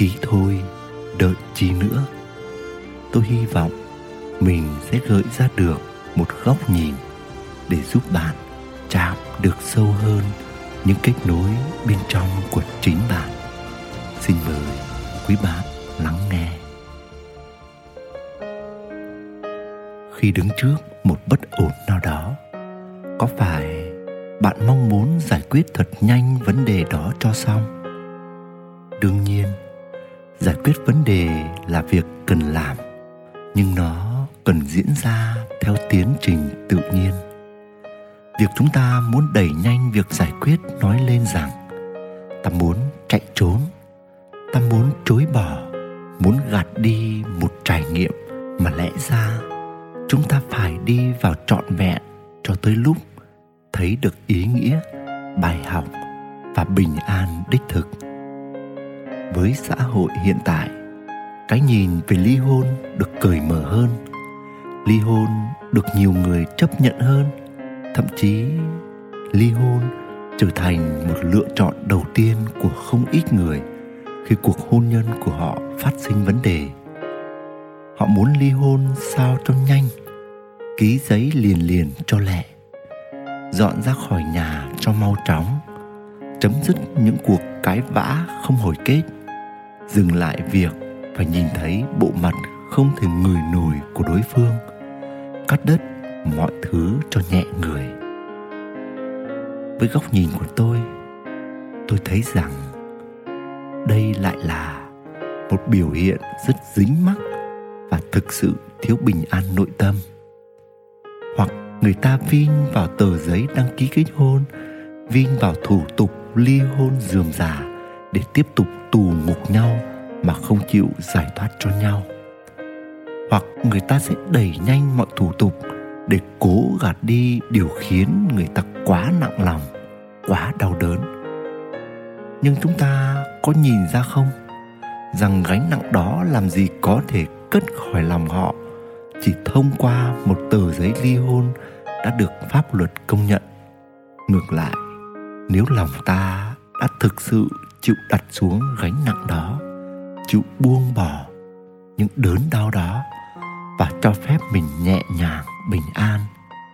ký thôi, đợi chi nữa. Tôi hy vọng mình sẽ gợi ra được một góc nhìn để giúp bạn chạm được sâu hơn những kết nối bên trong của chính bạn. Xin mời quý bạn lắng nghe. Khi đứng trước một bất ổn nào đó, có phải bạn mong muốn giải quyết thật nhanh vấn đề đó cho xong? Đương nhiên giải quyết vấn đề là việc cần làm, nhưng nó cần diễn ra theo tiến trình tự nhiên. Việc chúng ta muốn đẩy nhanh việc giải quyết nói lên rằng, ta muốn chạy trốn, ta muốn chối bỏ, muốn gạt đi một trải nghiệm mà lẽ ra chúng ta phải đi vào trọn vẹn cho tới lúc thấy được ý nghĩa, bài học và bình an đích thực với xã hội hiện tại. Cái nhìn về ly hôn được cởi mở hơn, ly hôn được nhiều người chấp nhận hơn. Thậm chí, ly hôn trở thành một lựa chọn đầu tiên của không ít người khi cuộc hôn nhân của họ phát sinh vấn đề. Họ muốn ly hôn sao cho nhanh, ký giấy liền liền cho lẹ, dọn ra khỏi nhà cho mau chóng, chấm dứt những cuộc cãi vã không hồi kết dừng lại việc phải nhìn thấy bộ mặt không thể người nổi của đối phương. Cắt đứt mọi thứ cho nhẹ người. Với góc nhìn của tôi tôi thấy rằng đây lại là một biểu hiện rất dính mắc và thực sự thiếu bình an nội tâm. Hoặc người ta vin vào tờ giấy đăng ký kết hôn vin vào thủ tục ly hôn dườm già để tiếp tục tù ngục nhau mà không chịu giải thoát cho nhau. Hoặc người ta sẽ đẩy nhanh mọi thủ tục để cố gạt đi điều khiến người ta quá nặng lòng, quá đau đớn. Nhưng chúng ta có nhìn ra không? Rằng gánh nặng đó làm gì có thể cất khỏi lòng họ, chỉ thông qua một tờ giấy ly hôn đã được pháp luật công nhận. Ngược lại, nếu lòng ta đã thực sự chịu đặt xuống gánh nặng đó, chịu buông bỏ những đớn đau đó và cho phép mình nhẹ nhàng, bình an,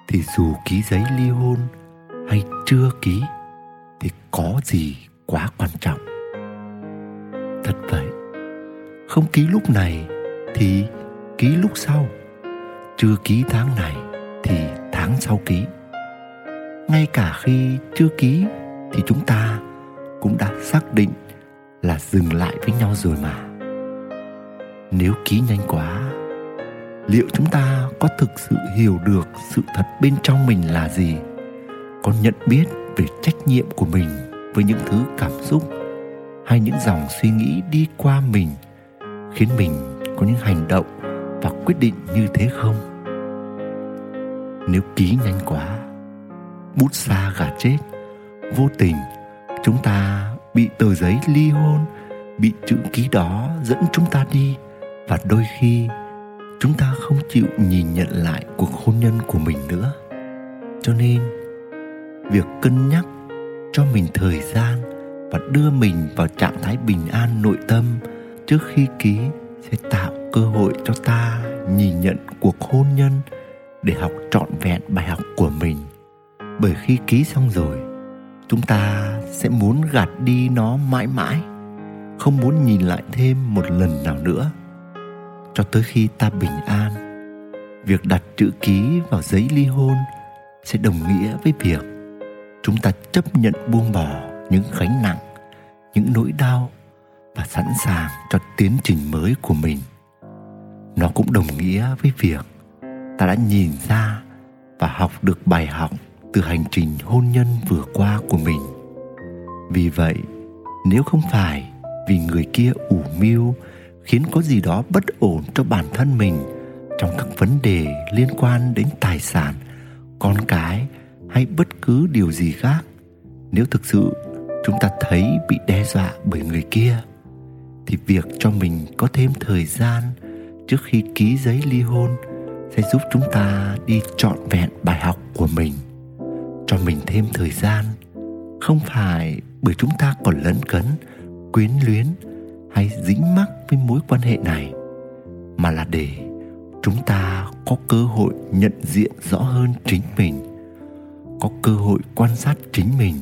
thì dù ký giấy ly hôn hay chưa ký thì có gì quá quan trọng. Thật vậy, không ký lúc này thì ký lúc sau, chưa ký tháng này thì tháng sau ký. Ngay cả khi chưa ký thì chúng ta cũng đã xác định là dừng lại với nhau rồi mà. Nếu ký nhanh quá, liệu chúng ta có thực sự hiểu được sự thật bên trong mình là gì? Có nhận biết về trách nhiệm của mình với những thứ cảm xúc hay những dòng suy nghĩ đi qua mình khiến mình có những hành động và quyết định như thế không? Nếu ký nhanh quá, bút xa gà chết, vô tình chúng ta bị tờ giấy ly hôn, bị chữ ký đó dẫn chúng ta đi. Và đôi khi, chúng ta không chịu nhìn nhận lại cuộc hôn nhân của mình nữa. Cho nên, việc cân nhắc cho mình thời gian và đưa mình vào trạng thái bình an nội tâm trước khi ký sẽ tạo cơ hội cho ta nhìn nhận cuộc hôn nhân để học trọn vẹn bài học của mình. Bởi khi ký xong rồi chúng ta sẽ muốn gạt đi nó mãi mãi, không muốn nhìn lại thêm một lần nào nữa. Cho tới khi ta bình an, việc đặt chữ ký vào giấy ly hôn sẽ đồng nghĩa với việc chúng ta chấp nhận buông bỏ những gánh nặng, những nỗi đau và sẵn sàng cho tiến trình mới của mình. Nó cũng đồng nghĩa với việc ta đã nhìn ra và học được bài học từ hành trình hôn nhân vừa qua của mình. Vì vậy, nếu không phải vì người kia ủ mưu, khiến có gì đó bất ổn cho bản thân mình trong các vấn đề liên quan đến tài sản, con cái hay bất cứ điều gì khác, nếu thực sự chúng ta thấy bị đe dọa bởi người kia, thì việc cho mình có thêm thời gian trước khi ký giấy ly hôn sẽ giúp chúng ta đi trọn vẹn bài học của mình cho mình thêm thời gian. Không phải bởi chúng ta còn lấn cấn, quyến luyến hay dính mắc với mối quan hệ này, mà là để chúng ta có cơ hội nhận diện rõ hơn chính mình, có cơ hội quan sát chính mình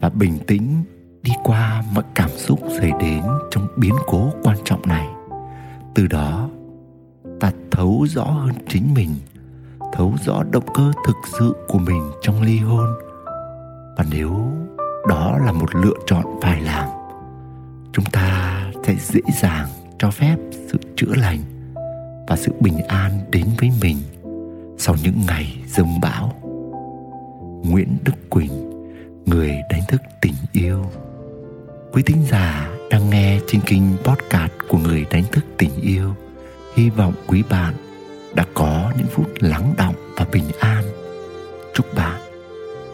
và bình tĩnh đi qua mọi cảm xúc xảy đến trong biến cố quan trọng này. Từ đó, ta thấu rõ hơn chính mình thấu rõ động cơ thực sự của mình trong ly hôn. Và nếu đó là một lựa chọn phải làm, chúng ta sẽ dễ dàng cho phép sự chữa lành và sự bình an đến với mình sau những ngày dông bão. Nguyễn đức quỳnh, người đánh thức tình yêu. Quý thính giả đang nghe trên kênh podcast của người đánh thức tình yêu, hy vọng quý bạn đã có những phút lắng động và bình an. Chúc bạn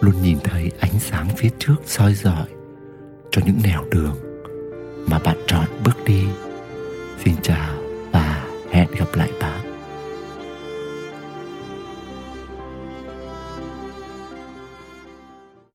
luôn nhìn thấy ánh sáng phía trước soi rọi cho những nẻo đường mà bạn